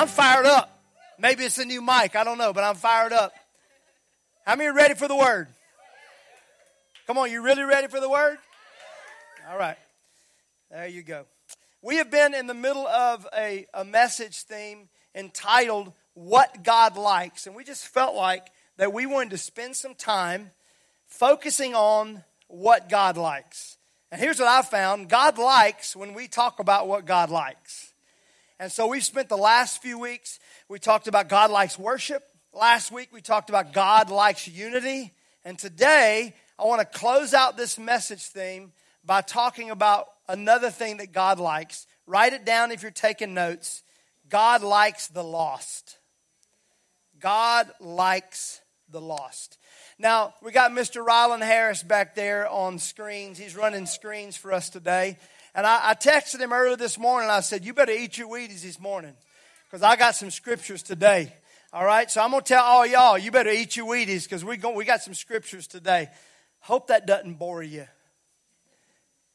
I'm fired up. Maybe it's a new mic. I don't know, but I'm fired up. How many are ready for the word? Come on, you really ready for the word? All right. There you go. We have been in the middle of a, a message theme entitled What God Likes. And we just felt like that we wanted to spend some time focusing on what God likes. And here's what I found God likes when we talk about what God likes. And so we've spent the last few weeks, we talked about God likes worship. Last week we talked about God likes unity. And today I want to close out this message theme by talking about another thing that God likes. Write it down if you're taking notes. God likes the lost. God likes the lost. Now, we got Mr. Rylan Harris back there on screens. He's running screens for us today. And I, I texted him earlier this morning. I said, You better eat your Wheaties this morning because I got some scriptures today. All right, so I'm going to tell all y'all, you better eat your Wheaties because we, go, we got some scriptures today. Hope that doesn't bore you.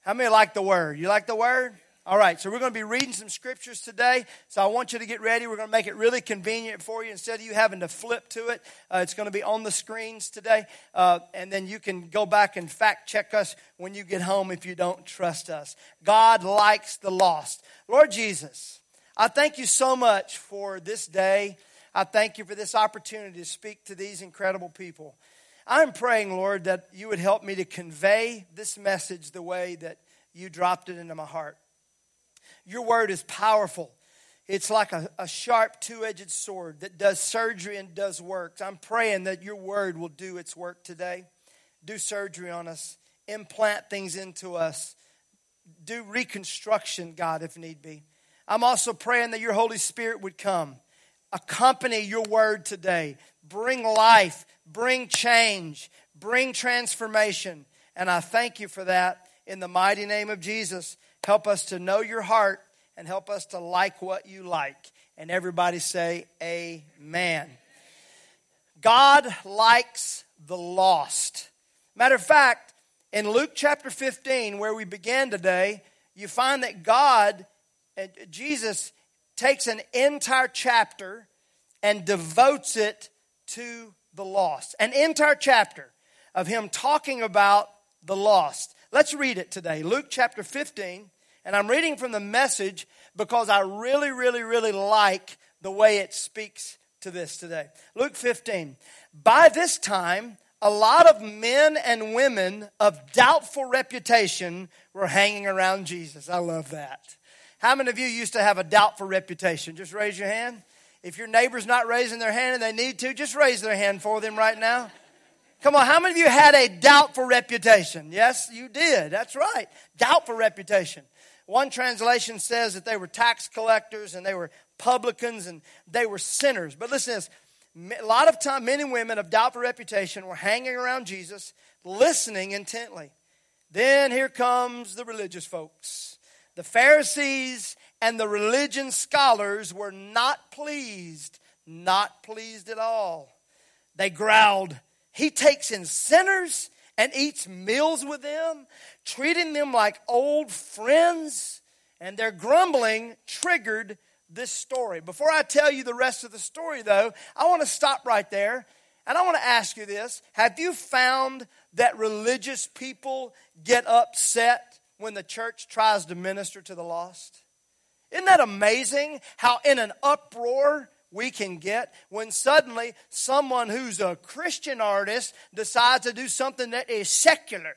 How many like the word? You like the word? All right, so we're going to be reading some scriptures today. So I want you to get ready. We're going to make it really convenient for you. Instead of you having to flip to it, uh, it's going to be on the screens today. Uh, and then you can go back and fact check us when you get home if you don't trust us. God likes the lost. Lord Jesus, I thank you so much for this day. I thank you for this opportunity to speak to these incredible people. I'm praying, Lord, that you would help me to convey this message the way that you dropped it into my heart. Your word is powerful. It's like a, a sharp two edged sword that does surgery and does works. I'm praying that your word will do its work today. Do surgery on us, implant things into us, do reconstruction, God, if need be. I'm also praying that your Holy Spirit would come, accompany your word today, bring life, bring change, bring transformation. And I thank you for that in the mighty name of Jesus. Help us to know your heart and help us to like what you like. And everybody say, Amen. God likes the lost. Matter of fact, in Luke chapter 15, where we began today, you find that God, uh, Jesus, takes an entire chapter and devotes it to the lost. An entire chapter of him talking about the lost. Let's read it today. Luke chapter 15, and I'm reading from the message because I really, really, really like the way it speaks to this today. Luke 15. By this time, a lot of men and women of doubtful reputation were hanging around Jesus. I love that. How many of you used to have a doubtful reputation? Just raise your hand. If your neighbor's not raising their hand and they need to, just raise their hand for them right now. Come on, how many of you had a doubtful reputation? Yes, you did. That's right. Doubtful reputation. One translation says that they were tax collectors and they were publicans and they were sinners. But listen to this. A lot of time, men and women of doubtful reputation were hanging around Jesus, listening intently. Then here comes the religious folks. The Pharisees and the religion scholars were not pleased, not pleased at all. They growled, He takes in sinners and eats meals with them, treating them like old friends, and their grumbling triggered this story. Before I tell you the rest of the story, though, I want to stop right there and I want to ask you this Have you found that religious people get upset when the church tries to minister to the lost? Isn't that amazing how, in an uproar, we can get when suddenly someone who's a Christian artist decides to do something that is secular.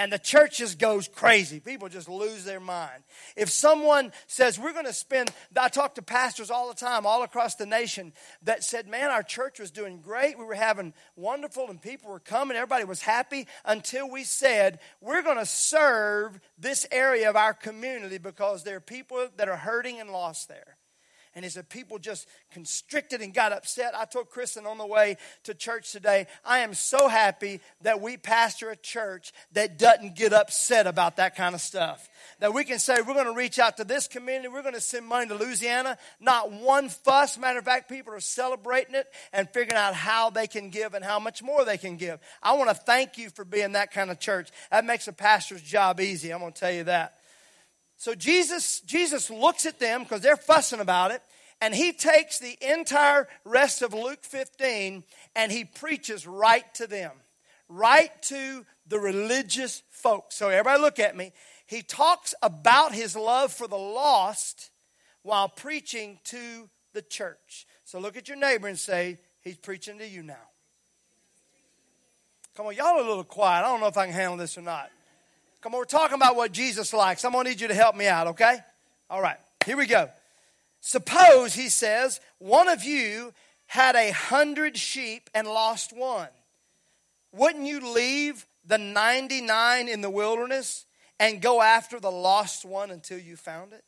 And the church just goes crazy. People just lose their mind. If someone says, We're going to spend, I talk to pastors all the time, all across the nation, that said, Man, our church was doing great. We were having wonderful, and people were coming. Everybody was happy until we said, We're going to serve this area of our community because there are people that are hurting and lost there. And as the people just constricted and got upset, I told Kristen on the way to church today, I am so happy that we pastor a church that doesn't get upset about that kind of stuff. That we can say, we're going to reach out to this community, we're going to send money to Louisiana. Not one fuss. Matter of fact, people are celebrating it and figuring out how they can give and how much more they can give. I want to thank you for being that kind of church. That makes a pastor's job easy. I'm going to tell you that. So Jesus, Jesus looks at them because they're fussing about it, And he takes the entire rest of Luke 15 and he preaches right to them, right to the religious folks. So, everybody, look at me. He talks about his love for the lost while preaching to the church. So, look at your neighbor and say, He's preaching to you now. Come on, y'all are a little quiet. I don't know if I can handle this or not. Come on, we're talking about what Jesus likes. I'm going to need you to help me out, okay? All right, here we go. Suppose, he says, one of you had a hundred sheep and lost one. Wouldn't you leave the 99 in the wilderness and go after the lost one until you found it?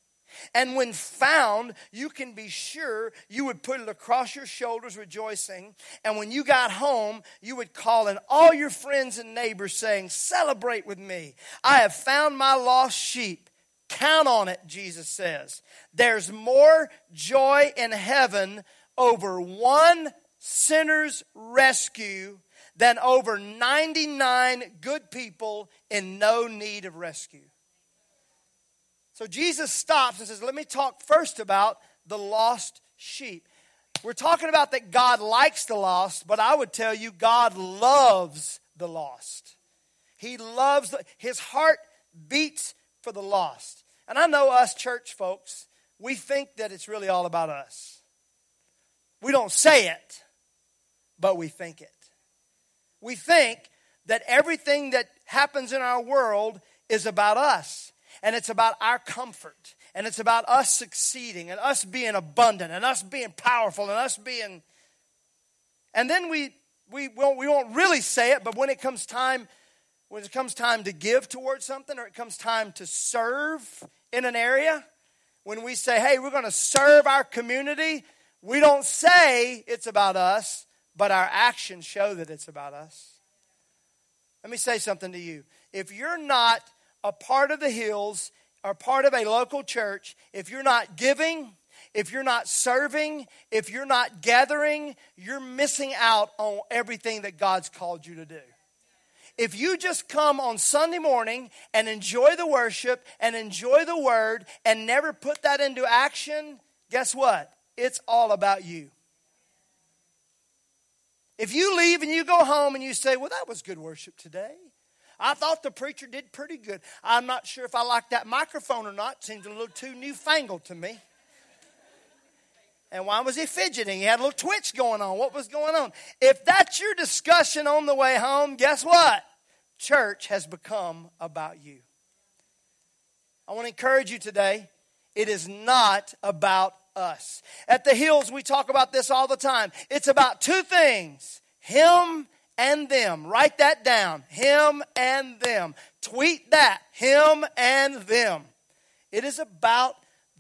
And when found, you can be sure you would put it across your shoulders rejoicing. And when you got home, you would call in all your friends and neighbors saying, Celebrate with me. I have found my lost sheep. Count on it, Jesus says. There's more joy in heaven over one sinner's rescue than over 99 good people in no need of rescue. So Jesus stops and says, Let me talk first about the lost sheep. We're talking about that God likes the lost, but I would tell you, God loves the lost. He loves, the, his heart beats for the lost. And I know us church folks, we think that it's really all about us. We don't say it, but we think it. We think that everything that happens in our world is about us and it's about our comfort. And it's about us succeeding and us being abundant and us being powerful and us being and then we we won't we won't really say it but when it comes time when it comes time to give towards something or it comes time to serve in an area when we say hey we're going to serve our community we don't say it's about us but our actions show that it's about us. Let me say something to you. If you're not a part of the hills or part of a local church, if you're not giving, if you're not serving, if you're not gathering, you're missing out on everything that God's called you to do. If you just come on Sunday morning and enjoy the worship and enjoy the word and never put that into action, guess what? It's all about you. If you leave and you go home and you say, Well, that was good worship today. I thought the preacher did pretty good. I'm not sure if I like that microphone or not. It seems a little too newfangled to me. And why was he fidgeting? He had a little twitch going on. What was going on? If that's your discussion on the way home, guess what? Church has become about you. I want to encourage you today. It is not about us. At the Hills, we talk about this all the time. It's about two things Him and them. Write that down. Him and them. Tweet that. Him and them. It is about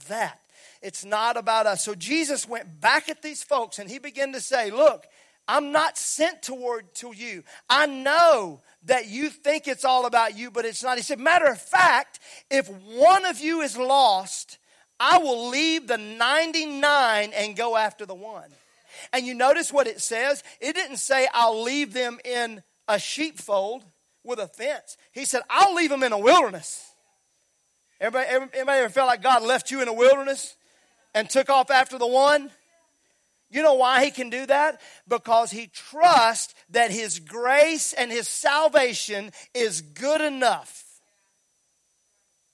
that. It's not about us. So Jesus went back at these folks and he began to say, Look, I'm not sent toward to you. I know that you think it's all about you, but it's not. He said, Matter of fact, if one of you is lost, I will leave the 99 and go after the one. And you notice what it says? It didn't say, I'll leave them in a sheepfold with a fence. He said, I'll leave them in a wilderness. Everybody, everybody ever felt like God left you in a wilderness and took off after the one? You know why he can do that? Because he trusts that his grace and his salvation is good enough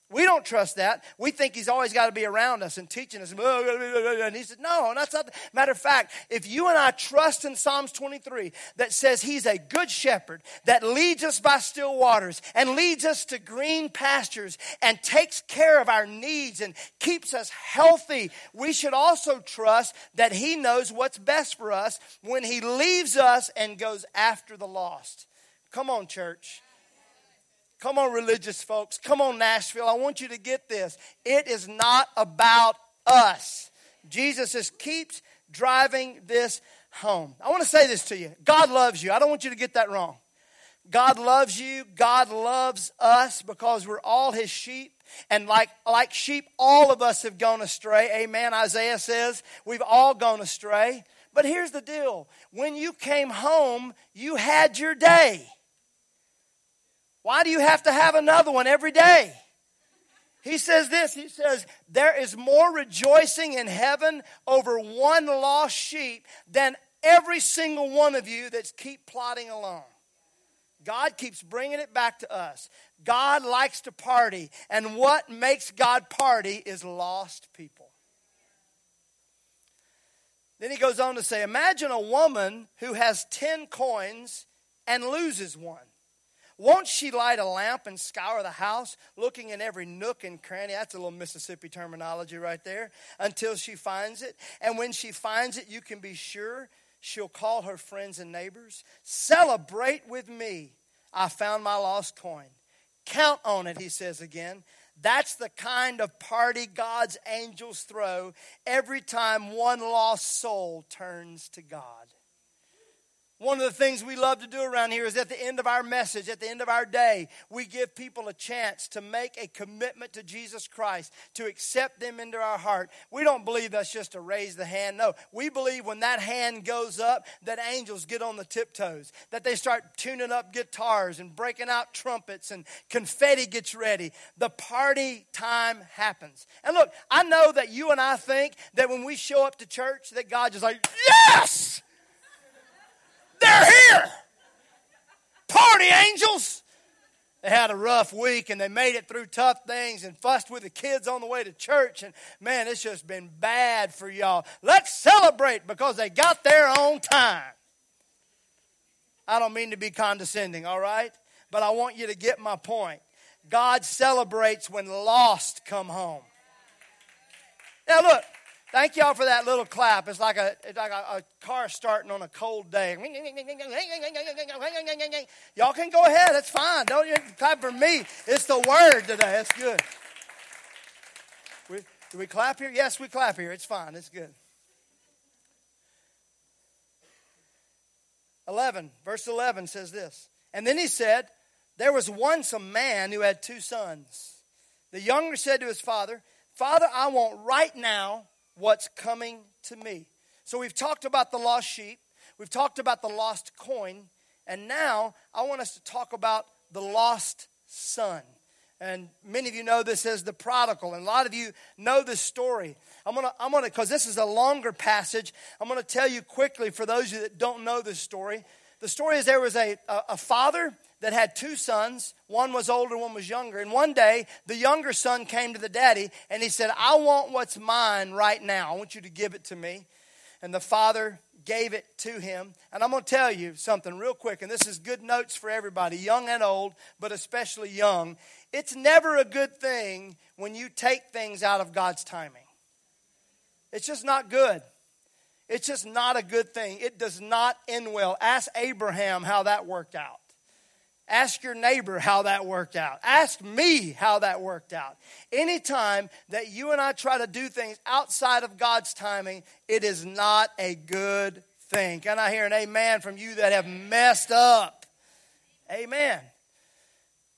we don't trust that. We think he's always got to be around us and teaching us. And he said, No, that's not. The matter of fact, if you and I trust in Psalms 23 that says he's a good shepherd that leads us by still waters and leads us to green pastures and takes care of our needs and keeps us healthy, we should also trust that he knows what's best for us when he leaves us and goes after the lost. Come on, church. Come on, religious folks. Come on, Nashville. I want you to get this. It is not about us. Jesus just keeps driving this home. I want to say this to you God loves you. I don't want you to get that wrong. God loves you. God loves us because we're all his sheep. And like, like sheep, all of us have gone astray. Amen. Isaiah says we've all gone astray. But here's the deal when you came home, you had your day. Why do you have to have another one every day? He says this He says, There is more rejoicing in heaven over one lost sheep than every single one of you that's keep plodding along. God keeps bringing it back to us. God likes to party, and what makes God party is lost people. Then he goes on to say Imagine a woman who has 10 coins and loses one. Won't she light a lamp and scour the house, looking in every nook and cranny? That's a little Mississippi terminology right there. Until she finds it. And when she finds it, you can be sure she'll call her friends and neighbors. Celebrate with me. I found my lost coin. Count on it, he says again. That's the kind of party God's angels throw every time one lost soul turns to God. One of the things we love to do around here is at the end of our message, at the end of our day, we give people a chance to make a commitment to Jesus Christ, to accept them into our heart. We don't believe that's just to raise the hand. No, we believe when that hand goes up, that angels get on the tiptoes, that they start tuning up guitars and breaking out trumpets and confetti gets ready. The party time happens. And look, I know that you and I think that when we show up to church, that God just like, yes! They're here. Party angels. They had a rough week and they made it through tough things and fussed with the kids on the way to church. And man, it's just been bad for y'all. Let's celebrate because they got there on time. I don't mean to be condescending, all right? But I want you to get my point. God celebrates when lost come home. Now, look, Thank y'all for that little clap. It's like a it's like a, a car starting on a cold day. Y'all can go ahead. It's fine. Don't you clap for me. It's the word today. That's good. We, do we clap here? Yes, we clap here. It's fine. It's good. 11, verse 11 says this. And then he said, There was once a man who had two sons. The younger said to his father, Father, I want right now what's coming to me. So we've talked about the lost sheep, we've talked about the lost coin, and now I want us to talk about the lost son. And many of you know this as the prodigal, and a lot of you know this story. I'm gonna, I'm gonna, because this is a longer passage. I'm gonna tell you quickly for those of you that don't know this story. The story is there was a, a, a father that had two sons. One was older, one was younger. And one day, the younger son came to the daddy and he said, I want what's mine right now. I want you to give it to me. And the father gave it to him. And I'm going to tell you something real quick, and this is good notes for everybody, young and old, but especially young. It's never a good thing when you take things out of God's timing. It's just not good. It's just not a good thing. It does not end well. Ask Abraham how that worked out. Ask your neighbor how that worked out. Ask me how that worked out. Anytime that you and I try to do things outside of God's timing, it is not a good thing. Can I hear an amen from you that have messed up? Amen.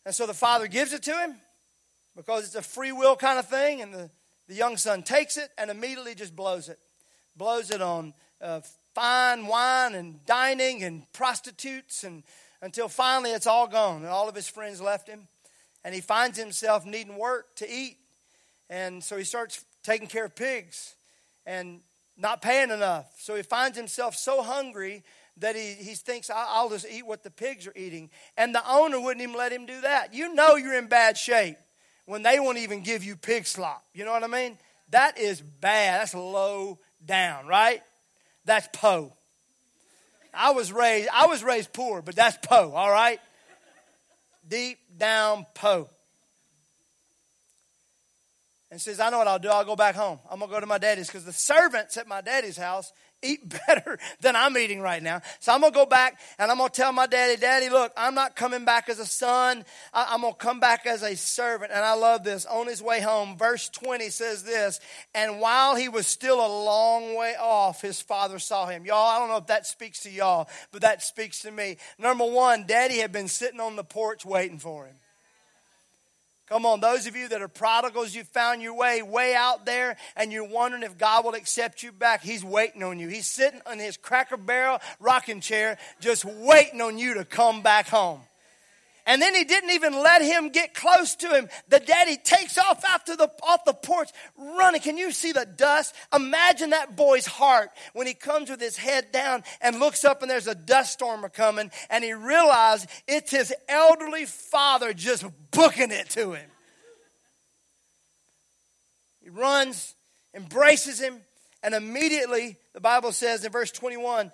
And so the father gives it to him because it's a free will kind of thing, and the, the young son takes it and immediately just blows it. Blows it on uh, fine wine and dining and prostitutes and until finally it's all gone and all of his friends left him. And he finds himself needing work to eat. And so he starts taking care of pigs and not paying enough. So he finds himself so hungry that he, he thinks, I'll just eat what the pigs are eating. And the owner wouldn't even let him do that. You know you're in bad shape when they won't even give you pig slop. You know what I mean? That is bad. That's low down, right? That's po. I was raised, I was raised poor, but that's po, all right? Deep down po. And says, I know what I'll do. I'll go back home. I'm going to go to my daddy's because the servants at my daddy's house eat better than I'm eating right now. So I'm going to go back and I'm going to tell my daddy, Daddy, look, I'm not coming back as a son. I'm going to come back as a servant. And I love this. On his way home, verse 20 says this And while he was still a long way off, his father saw him. Y'all, I don't know if that speaks to y'all, but that speaks to me. Number one, Daddy had been sitting on the porch waiting for him. Come on, those of you that are prodigals, you found your way way out there and you're wondering if God will accept you back. He's waiting on you. He's sitting in his cracker barrel rocking chair just waiting on you to come back home. And then he didn't even let him get close to him. The daddy takes off after the off the Can you see the dust? Imagine that boy's heart when he comes with his head down and looks up and there's a dust storm coming, and he realizes it's his elderly father just booking it to him. He runs, embraces him, and immediately, the Bible says in verse 21,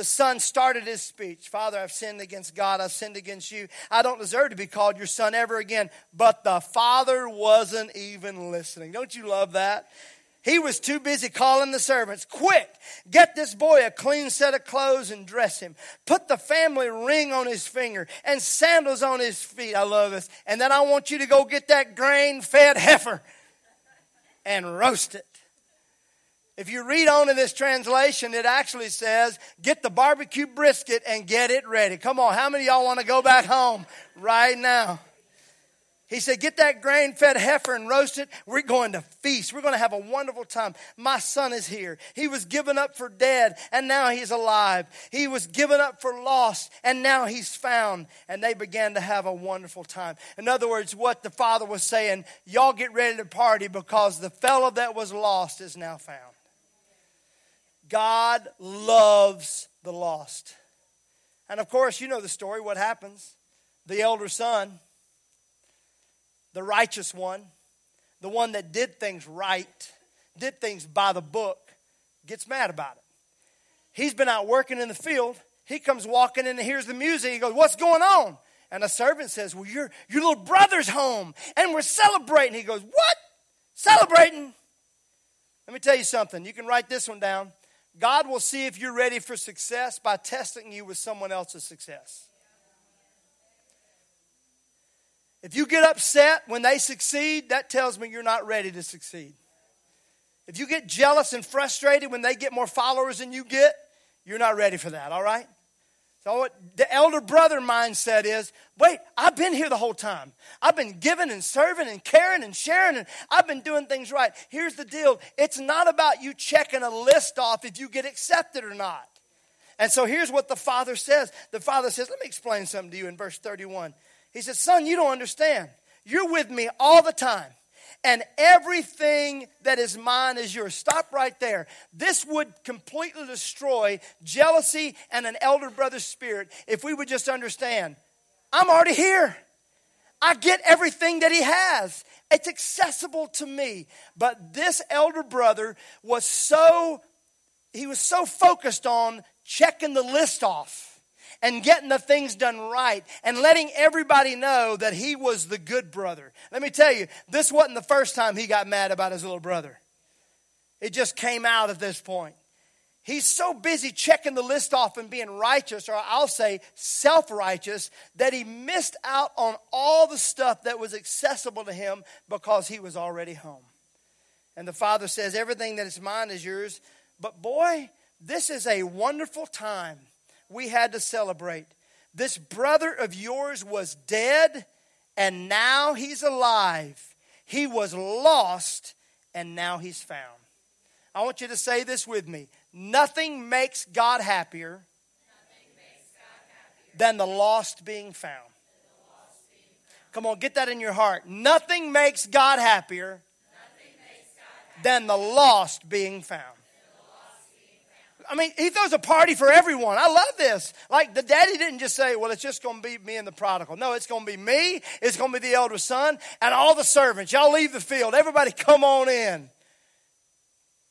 the son started his speech Father, I've sinned against God. I've sinned against you. I don't deserve to be called your son ever again. But the father wasn't even listening. Don't you love that? He was too busy calling the servants. Quick, get this boy a clean set of clothes and dress him. Put the family ring on his finger and sandals on his feet. I love this. And then I want you to go get that grain fed heifer and roast it. If you read on in this translation, it actually says, get the barbecue brisket and get it ready. Come on, how many y'all want to go back home right now? He said, Get that grain fed heifer and roast it. We're going to feast. We're going to have a wonderful time. My son is here. He was given up for dead, and now he's alive. He was given up for lost, and now he's found. And they began to have a wonderful time. In other words, what the father was saying, Y'all get ready to party because the fellow that was lost is now found. God loves the lost. And of course, you know the story. What happens? The elder son, the righteous one, the one that did things right, did things by the book, gets mad about it. He's been out working in the field. He comes walking in and hears the music. He goes, What's going on? And a servant says, Well, your, your little brother's home and we're celebrating. He goes, What? Celebrating? Let me tell you something. You can write this one down. God will see if you're ready for success by testing you with someone else's success. If you get upset when they succeed, that tells me you're not ready to succeed. If you get jealous and frustrated when they get more followers than you get, you're not ready for that, all right? So the elder brother mindset is, wait, I've been here the whole time. I've been giving and serving and caring and sharing and I've been doing things right. Here's the deal. It's not about you checking a list off if you get accepted or not. And so here's what the father says. The father says, let me explain something to you in verse 31. He says, son, you don't understand. You're with me all the time and everything that is mine is yours. Stop right there. This would completely destroy jealousy and an elder brother spirit if we would just understand I'm already here. I get everything that he has. It's accessible to me. But this elder brother was so, he was so focused on checking the list off and getting the things done right and letting everybody know that he was the good brother. Let me tell you, this wasn't the first time he got mad about his little brother. It just came out at this point. He's so busy checking the list off and being righteous, or I'll say self righteous, that he missed out on all the stuff that was accessible to him because he was already home. And the father says, Everything that is mine is yours. But boy, this is a wonderful time we had to celebrate. This brother of yours was dead, and now he's alive. He was lost, and now he's found. I want you to say this with me. Nothing makes God happier, than the lost being found. Come on, get that in your heart. Nothing makes God happier, than the lost being found. I mean, he throws a party for everyone. I love this. Like the daddy didn't just say, well, it's just going to be me and the prodigal. No, it's going to be me. It's going to be the elder son and all the servants. Y'all leave the field. Everybody come on in.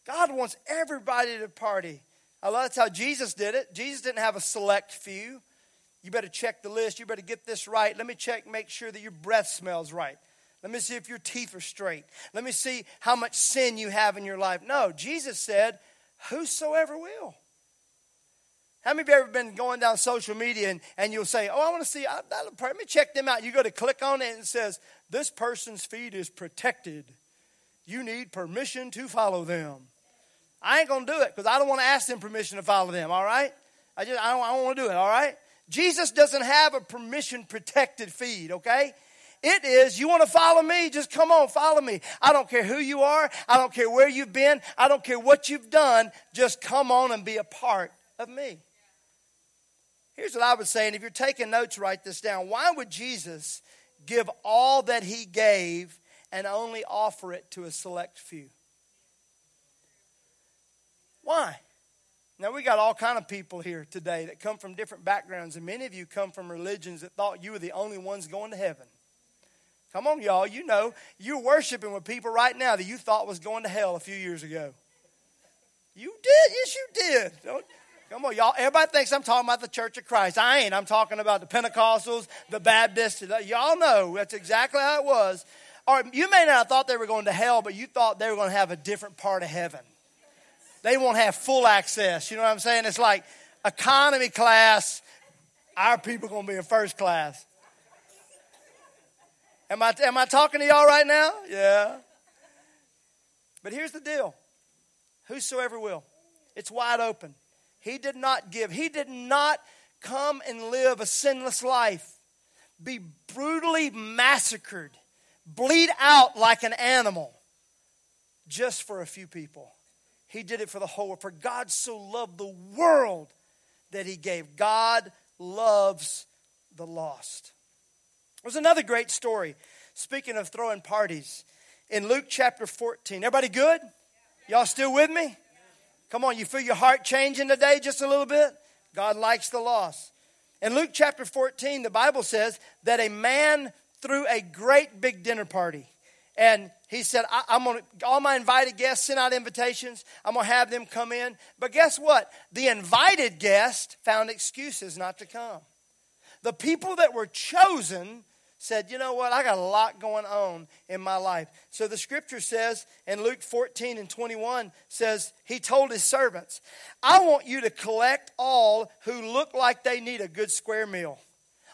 God wants everybody to party. I love that's how Jesus did it. Jesus didn't have a select few. You better check the list. You better get this right. Let me check, make sure that your breath smells right. Let me see if your teeth are straight. Let me see how much sin you have in your life. No, Jesus said, Whosoever will. How many of you ever been going down social media and, and you'll say, Oh, I want to see, I, let me check them out. You go to click on it and it says, This person's feed is protected. You need permission to follow them. I ain't going to do it because I don't want to ask them permission to follow them, all right? I just, I don't, I don't want to do it, all right? Jesus doesn't have a permission protected feed, okay? It is, you want to follow me? Just come on, follow me. I don't care who you are. I don't care where you've been. I don't care what you've done. Just come on and be a part of me. Here's what I would say, and if you're taking notes, write this down. Why would Jesus give all that he gave and only offer it to a select few? Why? Now we got all kind of people here today that come from different backgrounds, and many of you come from religions that thought you were the only ones going to heaven. Come on, y'all. You know, you're worshiping with people right now that you thought was going to hell a few years ago. You did. Yes, you did. Don't, come on, y'all. Everybody thinks I'm talking about the Church of Christ. I ain't. I'm talking about the Pentecostals, the Baptists. Y'all know that's exactly how it was. You may not have thought they were going to hell, but you thought they were going to have a different part of heaven. They won't have full access. You know what I'm saying? It's like economy class. Our people are going to be in first class. Am I, am I talking to y'all right now? Yeah. But here's the deal whosoever will, it's wide open. He did not give, he did not come and live a sinless life, be brutally massacred, bleed out like an animal just for a few people. He did it for the whole world. For God so loved the world that he gave. God loves the lost. There's another great story. Speaking of throwing parties, in Luke chapter 14. Everybody good? Y'all still with me? Come on, you feel your heart changing today just a little bit? God likes the loss. In Luke chapter 14, the Bible says that a man threw a great big dinner party. And he said, I, am to, all my invited guests send out invitations. I'm going to have them come in. But guess what? The invited guest found excuses not to come. The people that were chosen said, You know what? I got a lot going on in my life. So the scripture says in Luke 14 and 21 says, He told his servants, I want you to collect all who look like they need a good square meal,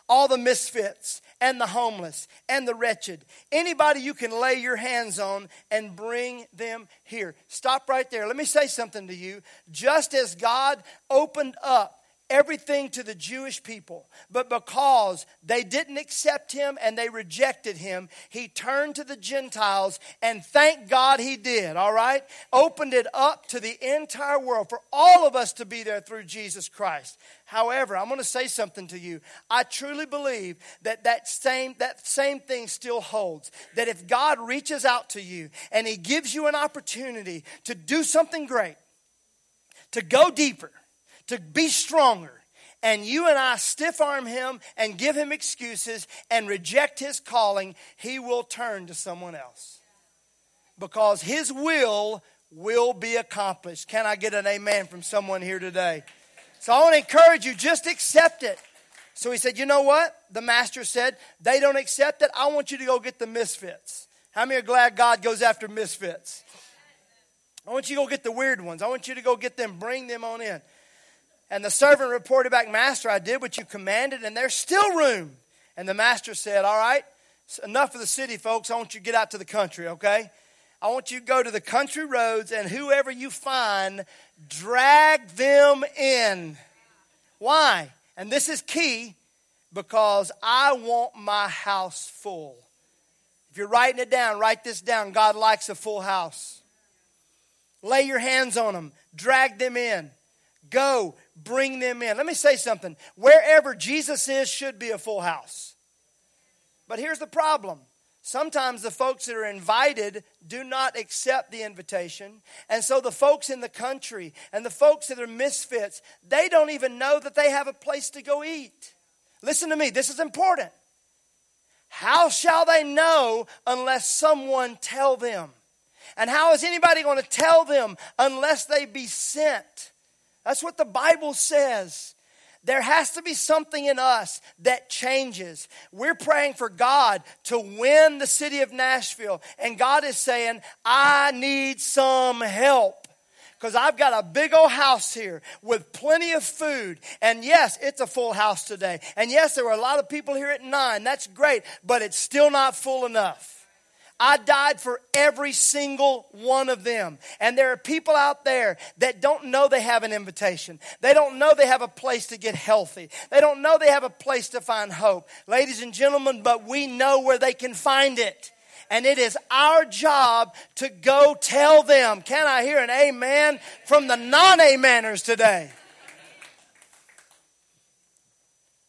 all the misfits and the homeless and the wretched. Anybody you can lay your hands on and bring them here. Stop right there. Let me say something to you. Just as God opened up everything to the Jewish people. But because they didn't accept him and they rejected him, he turned to the Gentiles and thank God he did, all right? Opened it up to the entire world for all of us to be there through Jesus Christ. However, I'm going to say something to you. I truly believe that that same, that same thing still holds. That if God reaches out to you and he gives you an opportunity to do something great, to go deeper, to be stronger. And you and I stiff arm him and give him excuses and reject his calling, he will turn to someone else. Because his will will be accomplished. Can I get an amen from someone here today? So I want to encourage you, just accept it. So he said, You know what? The master said, They don't accept it. I want you to go get the misfits. How many are glad God goes after misfits? I want you to go get the weird ones. I want you to go get them, bring them on in. And the servant reported back, Master, I did what you commanded, and there's still room. And the master said, All right, enough of the city, folks. I want you to get out to the country, okay? I want you to go to the country roads, and whoever you find, drag them in. Why? And this is key because I want my house full. If you're writing it down, write this down. God likes a full house. Lay your hands on them, drag them in. Go, bring them in. Let me say something. Wherever Jesus is, should be a full house. But here's the problem. Sometimes the folks that are invited do not accept the invitation. And so the folks in the country and the folks that are misfits, they don't even know that they have a place to go eat. Listen to me, this is important. How shall they know unless someone tell them? And how is anybody going to tell them unless they be sent? That's what the Bible says. There has to be something in us that changes. We're praying for God to win the city of Nashville, and God is saying, I need some help. Because I've got a big old house here with plenty of food. And yes, it's a full house today. And yes, there were a lot of people here at nine. That's great, but it's still not full enough. I died for every single one of them. And there are people out there that don't know they have an invitation. They don't know they have a place to get healthy. They don't know they have a place to find hope. Ladies and gentlemen, but we know where they can find it. And it is our job to go tell them. Can I hear an amen from the non ameners today?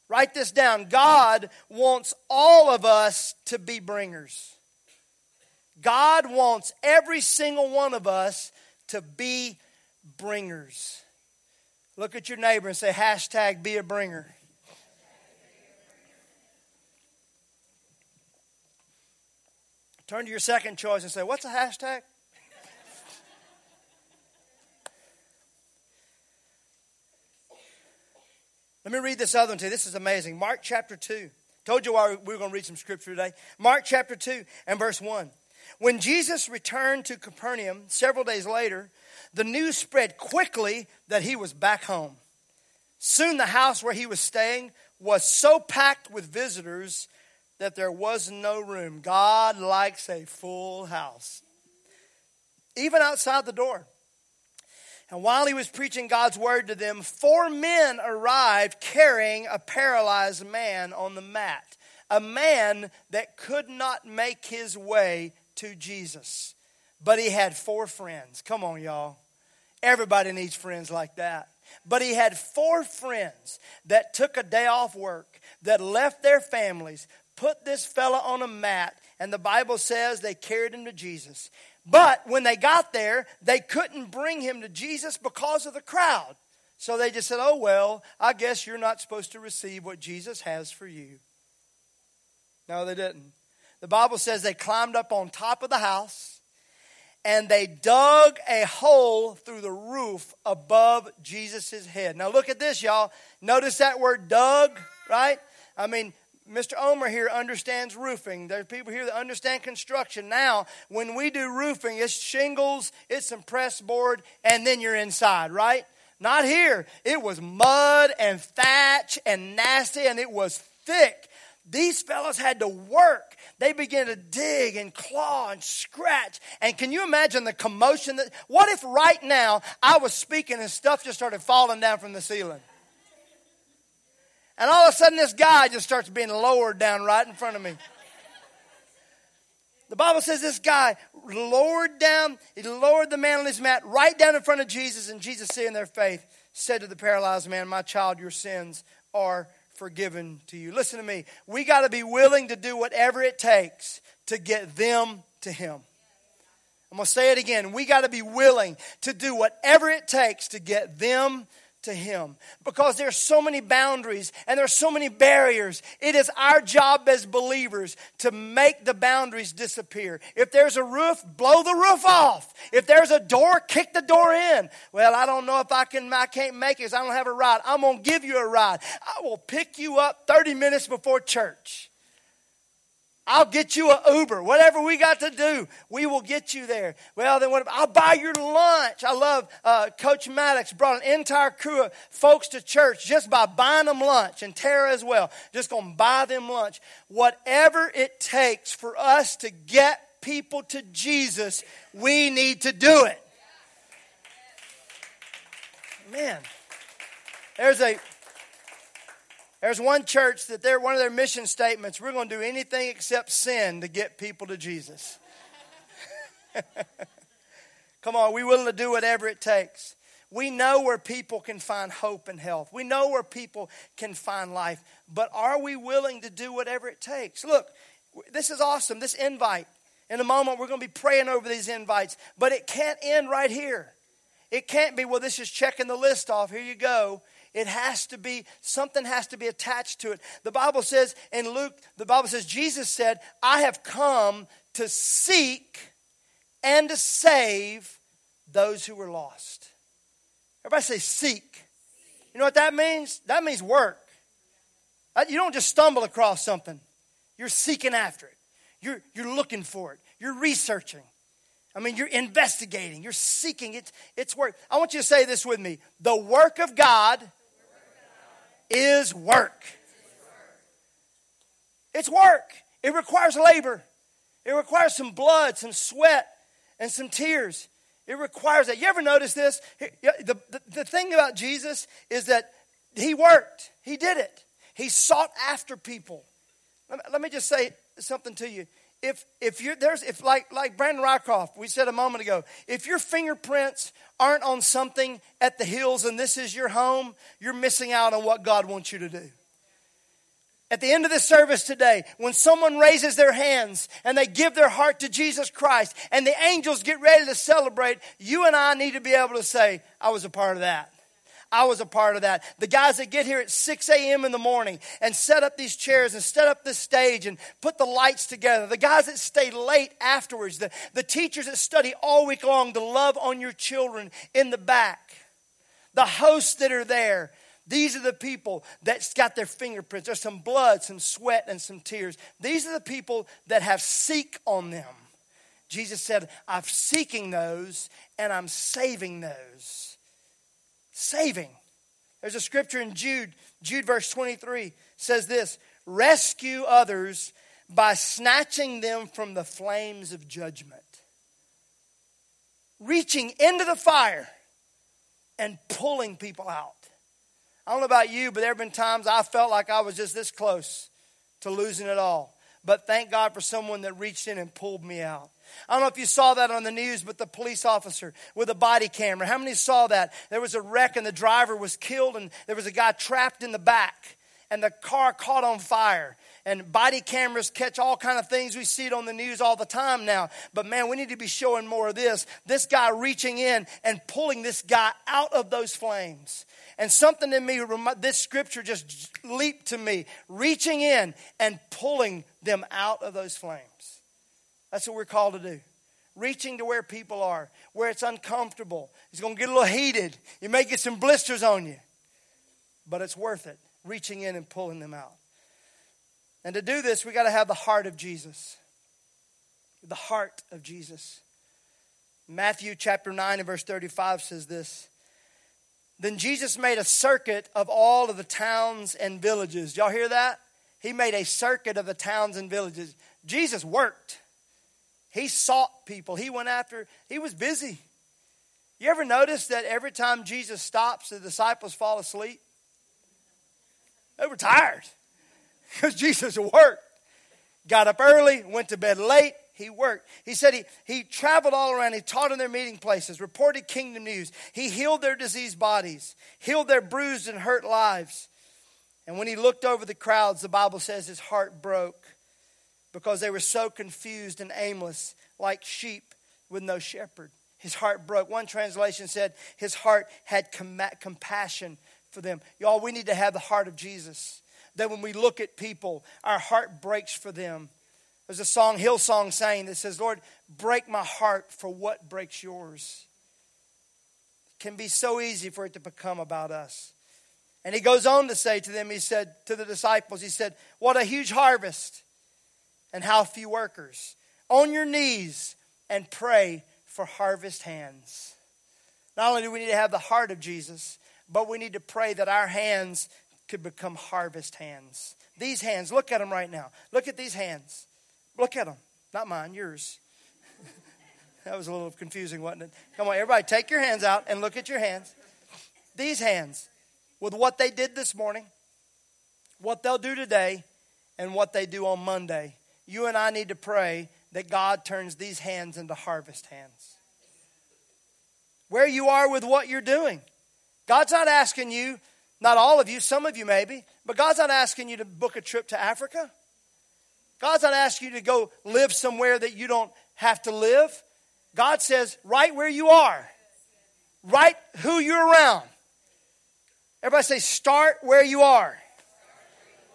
Write this down. God wants all of us to be bringers. God wants every single one of us to be bringers. Look at your neighbor and say, hashtag be a bringer. Turn to your second choice and say, What's a hashtag? Let me read this other one to you. This is amazing. Mark chapter 2. Told you why we were going to read some scripture today. Mark chapter 2 and verse 1. When Jesus returned to Capernaum several days later, the news spread quickly that he was back home. Soon the house where he was staying was so packed with visitors that there was no room. God likes a full house, even outside the door. And while he was preaching God's word to them, four men arrived carrying a paralyzed man on the mat, a man that could not make his way to Jesus. But he had four friends. Come on, y'all. Everybody needs friends like that. But he had four friends that took a day off work, that left their families, put this fella on a mat, and the Bible says they carried him to Jesus. But when they got there, they couldn't bring him to Jesus because of the crowd. So they just said, Oh, well, I guess you're not supposed to receive what Jesus has for you. No, they didn't. The Bible says they climbed up on top of the house and they dug a hole through the roof above Jesus' head. Now, look at this, y'all. Notice that word dug, right? I mean, Mr. Omer here understands roofing. There's people here that understand construction. Now, when we do roofing, it's shingles, it's some press board, and then you're inside, right? Not here. It was mud and thatch and nasty, and it was thick. These fellows had to work. They began to dig and claw and scratch. And can you imagine the commotion that what if right now I was speaking and stuff just started falling down from the ceiling? And all of a sudden, this guy just starts being lowered down right in front of me. The Bible says this guy lowered down, he lowered the man on his mat right down in front of Jesus, and Jesus, seeing their faith, said to the paralyzed man, My child, your sins are forgiven to you. Listen to me. We got to be willing to do whatever it takes to get them to Him. I'm going to say it again. We got to be willing to do whatever it takes to get them to Him because there's so many boundaries and there's so many barriers. It is our job as believers to make the boundaries disappear. If there's a roof, blow the roof off. If there's a door, kick the door in. Well, I don't know if I can, I can't make it because I don't have a ride. I'm to give you a ride. I will pick you up 30 minutes before church. I'll get you an Uber. Whatever we got to do, we will get you there. Well, then what? I'll buy your lunch. I love uh, Coach Maddox brought an entire crew of folks to church just by buying them lunch, and Tara as well. Just gonna buy them lunch. Whatever it takes for us to get people to Jesus, we need to do it. Man, there's a there's one church that they're one of their mission statements, we're going to do anything except sin to get people to Jesus. Come on, we willing to do whatever it takes. We know where people can find hope and health. We know where people can find life. But are we willing to do whatever it takes? Look, this is awesome. This invite. In a moment, we're going to be praying over these invites, but it can't end right here. It can't be, well, this is checking the list off. Here you go. It has to be, something has to be attached to it. The Bible says in Luke, the Bible says, Jesus said, I have come to seek and to save those who were lost. Everybody say seek. You know what that means? That means work. Uh, you don't just stumble across something. You're seeking after it. You're, you're looking for it. You're researching. I mean, you're investigating. You're seeking it. It's work. I want you to say this with me. The work of God is work. It's work. It requires labor. It requires some blood, some sweat, and some tears. It requires that. You ever notice this? The, the, the thing about Jesus is that he worked, he did it. He sought after people. Let me, let me just say something to you. If, if you're there's if like like Brandon Rycroft, we said a moment ago, if your fingerprints aren't on something at the hills and this is your home, you're missing out on what God wants you to do. at the end of the service today, when someone raises their hands and they give their heart to Jesus Christ and the angels get ready to celebrate, you and I need to be able to say, I was a part of that. I was a part of that. The guys that get here at 6 a.m. in the morning and set up these chairs and set up this stage and put the lights together. The guys that stay late afterwards. The, the teachers that study all week long to love on your children in the back. The hosts that are there these are the people that's got their fingerprints. There's some blood, some sweat, and some tears. These are the people that have seek on them. Jesus said, I'm seeking those and I'm saving those. Saving. There's a scripture in Jude, Jude verse 23 says this rescue others by snatching them from the flames of judgment. Reaching into the fire and pulling people out. I don't know about you, but there have been times I felt like I was just this close to losing it all. But thank God for someone that reached in and pulled me out. I don't know if you saw that on the news, but the police officer with a body camera. How many saw that? There was a wreck and the driver was killed, and there was a guy trapped in the back, and the car caught on fire. And body cameras catch all kind of things. We see it on the news all the time now. But man, we need to be showing more of this. This guy reaching in and pulling this guy out of those flames. And something in me, this scripture just leaped to me, reaching in and pulling them out of those flames. That's what we're called to do. Reaching to where people are, where it's uncomfortable. It's going to get a little heated. You may get some blisters on you, but it's worth it. Reaching in and pulling them out. And to do this, we got to have the heart of Jesus. The heart of Jesus. Matthew chapter 9 and verse 35 says this then Jesus made a circuit of all of the towns and villages. Y'all hear that? He made a circuit of the towns and villages. Jesus worked. He sought people. He went after, he was busy. You ever notice that every time Jesus stops, the disciples fall asleep? They were tired because Jesus worked. Got up early, went to bed late, he worked. He said he, he traveled all around. He taught in their meeting places, reported kingdom news. He healed their diseased bodies, healed their bruised and hurt lives. And when he looked over the crowds, the Bible says his heart broke because they were so confused and aimless, like sheep with no shepherd. His heart broke. One translation said his heart had com- compassion for them. Y'all, we need to have the heart of Jesus. That when we look at people, our heart breaks for them there's a song, Hillsong saying that says, Lord, break my heart for what breaks yours. It can be so easy for it to become about us. And he goes on to say to them, he said to the disciples, he said, What a huge harvest and how few workers. On your knees and pray for harvest hands. Not only do we need to have the heart of Jesus, but we need to pray that our hands could become harvest hands. These hands, look at them right now. Look at these hands. Look at them. Not mine, yours. that was a little confusing, wasn't it? Come on, everybody, take your hands out and look at your hands. These hands, with what they did this morning, what they'll do today, and what they do on Monday. You and I need to pray that God turns these hands into harvest hands. Where you are with what you're doing. God's not asking you, not all of you, some of you maybe, but God's not asking you to book a trip to Africa. God's not asking you to go live somewhere that you don't have to live. God says, right where you are, right who you're around. Everybody say, start where you are.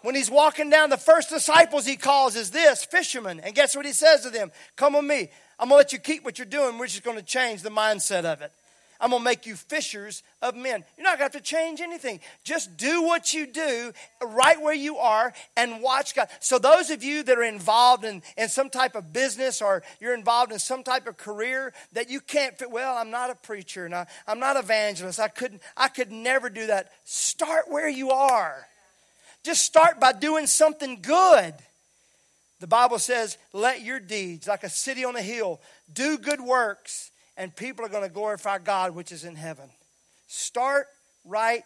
When he's walking down, the first disciples he calls is this fishermen. And guess what he says to them? Come with me. I'm going to let you keep what you're doing. We're just going to change the mindset of it. I'm going to make you fishers of men. You're not going to have to change anything. Just do what you do right where you are and watch God. So, those of you that are involved in, in some type of business or you're involved in some type of career that you can't fit, well, I'm not a preacher and I, I'm not evangelist. I couldn't, I could never do that. Start where you are. Just start by doing something good. The Bible says, let your deeds, like a city on a hill, do good works and people are going to glorify God which is in heaven. Start right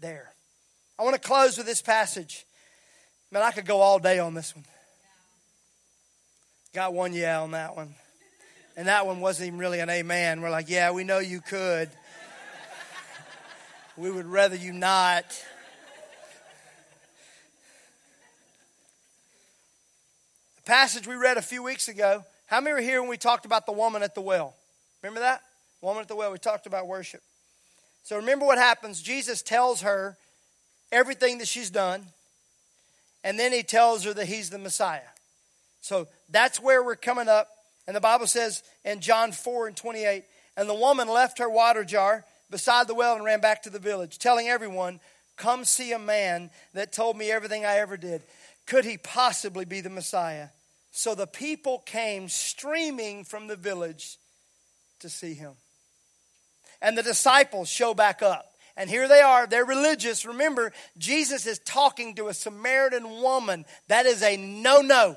there. I want to close with this passage. Man, I could go all day on this one. Got one yeah on that one. And that one wasn't even really an amen. We're like, yeah, we know you could. we would rather you not. Passage we read a few weeks ago. How many were here when we talked about the woman at the well? Remember that? Woman at the well. We talked about worship. So remember what happens. Jesus tells her everything that she's done, and then he tells her that he's the Messiah. So that's where we're coming up. And the Bible says in John 4 and 28, and the woman left her water jar beside the well and ran back to the village, telling everyone, Come see a man that told me everything I ever did. Could he possibly be the Messiah? So the people came streaming from the village to see him. And the disciples show back up. And here they are. They're religious. Remember, Jesus is talking to a Samaritan woman. That is a no no.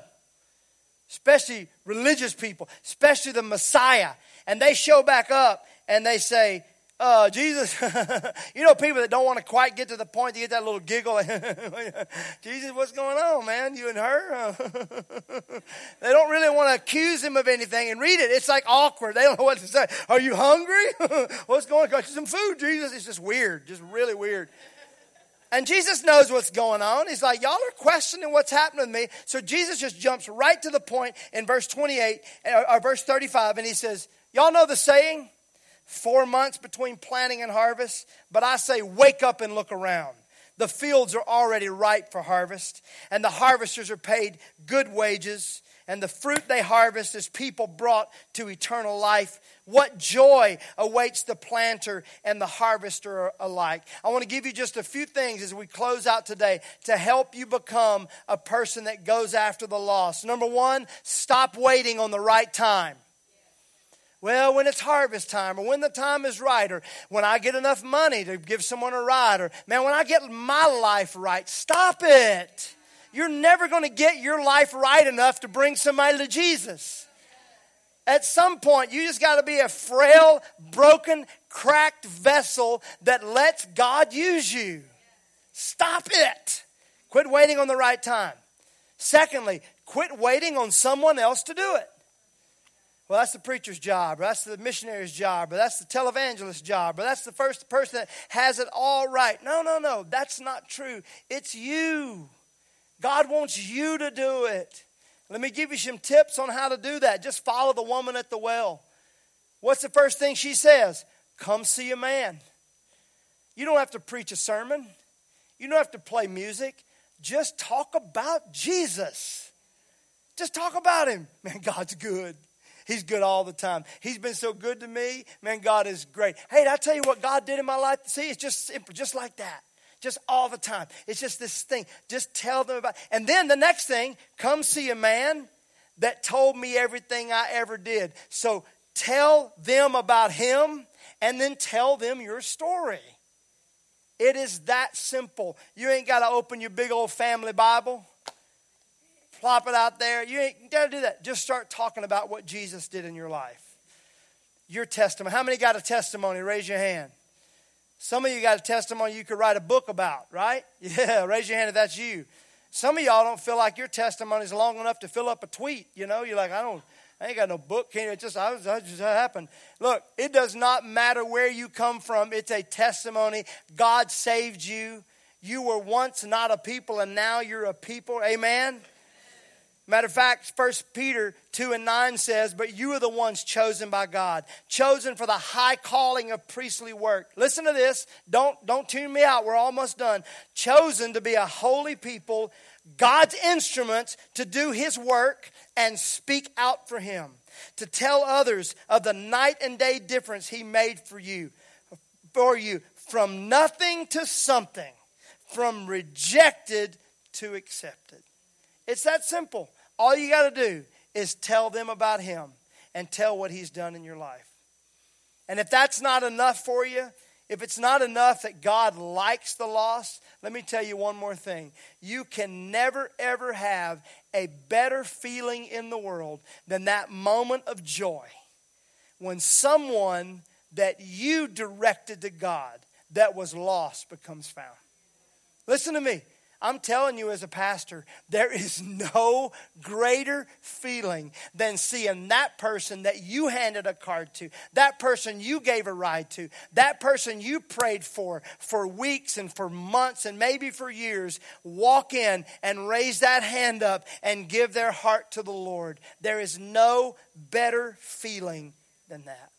Especially religious people, especially the Messiah. And they show back up and they say, uh, Jesus, you know, people that don't want to quite get to the point to get that little giggle. Jesus, what's going on, man? You and her? they don't really want to accuse him of anything and read it. It's like awkward. They don't know what to say. Are you hungry? what's going on? Got you some food, Jesus? It's just weird, just really weird. And Jesus knows what's going on. He's like, y'all are questioning what's happening to me. So Jesus just jumps right to the point in verse 28 or verse 35, and he says, Y'all know the saying? Four months between planting and harvest. But I say, wake up and look around. The fields are already ripe for harvest, and the harvesters are paid good wages, and the fruit they harvest is people brought to eternal life. What joy awaits the planter and the harvester alike. I want to give you just a few things as we close out today to help you become a person that goes after the lost. Number one, stop waiting on the right time. Well, when it's harvest time, or when the time is right, or when I get enough money to give someone a ride, or man, when I get my life right, stop it. You're never going to get your life right enough to bring somebody to Jesus. At some point, you just got to be a frail, broken, cracked vessel that lets God use you. Stop it. Quit waiting on the right time. Secondly, quit waiting on someone else to do it. Well, that's the preacher's job, or that's the missionary's job, or that's the televangelist's job, or that's the first person that has it all right. No, no, no, that's not true. It's you. God wants you to do it. Let me give you some tips on how to do that. Just follow the woman at the well. What's the first thing she says? Come see a man. You don't have to preach a sermon, you don't have to play music. Just talk about Jesus. Just talk about him. Man, God's good. He's good all the time. He's been so good to me. Man, God is great. Hey, I tell you what God did in my life? See, it's just simple, just like that. Just all the time. It's just this thing. Just tell them about. And then the next thing, come see a man that told me everything I ever did. So tell them about him and then tell them your story. It is that simple. You ain't got to open your big old family Bible plop it out there. You ain't got to do that. Just start talking about what Jesus did in your life. Your testimony. How many got a testimony? Raise your hand. Some of you got a testimony you could write a book about, right? Yeah, raise your hand if that's you. Some of y'all don't feel like your testimony is long enough to fill up a tweet. You know, you're like, I don't, I ain't got no book. Can it just, I, was, I just happened. Look, it does not matter where you come from. It's a testimony. God saved you. You were once not a people, and now you're a people. Amen. Matter of fact, 1 Peter 2 and 9 says, But you are the ones chosen by God, chosen for the high calling of priestly work. Listen to this. Don't, don't tune me out. We're almost done. Chosen to be a holy people, God's instruments to do his work and speak out for him, to tell others of the night and day difference he made for you, for you, from nothing to something, from rejected to accepted. It's that simple. All you got to do is tell them about Him and tell what He's done in your life. And if that's not enough for you, if it's not enough that God likes the lost, let me tell you one more thing. You can never, ever have a better feeling in the world than that moment of joy when someone that you directed to God that was lost becomes found. Listen to me. I'm telling you, as a pastor, there is no greater feeling than seeing that person that you handed a card to, that person you gave a ride to, that person you prayed for for weeks and for months and maybe for years walk in and raise that hand up and give their heart to the Lord. There is no better feeling than that.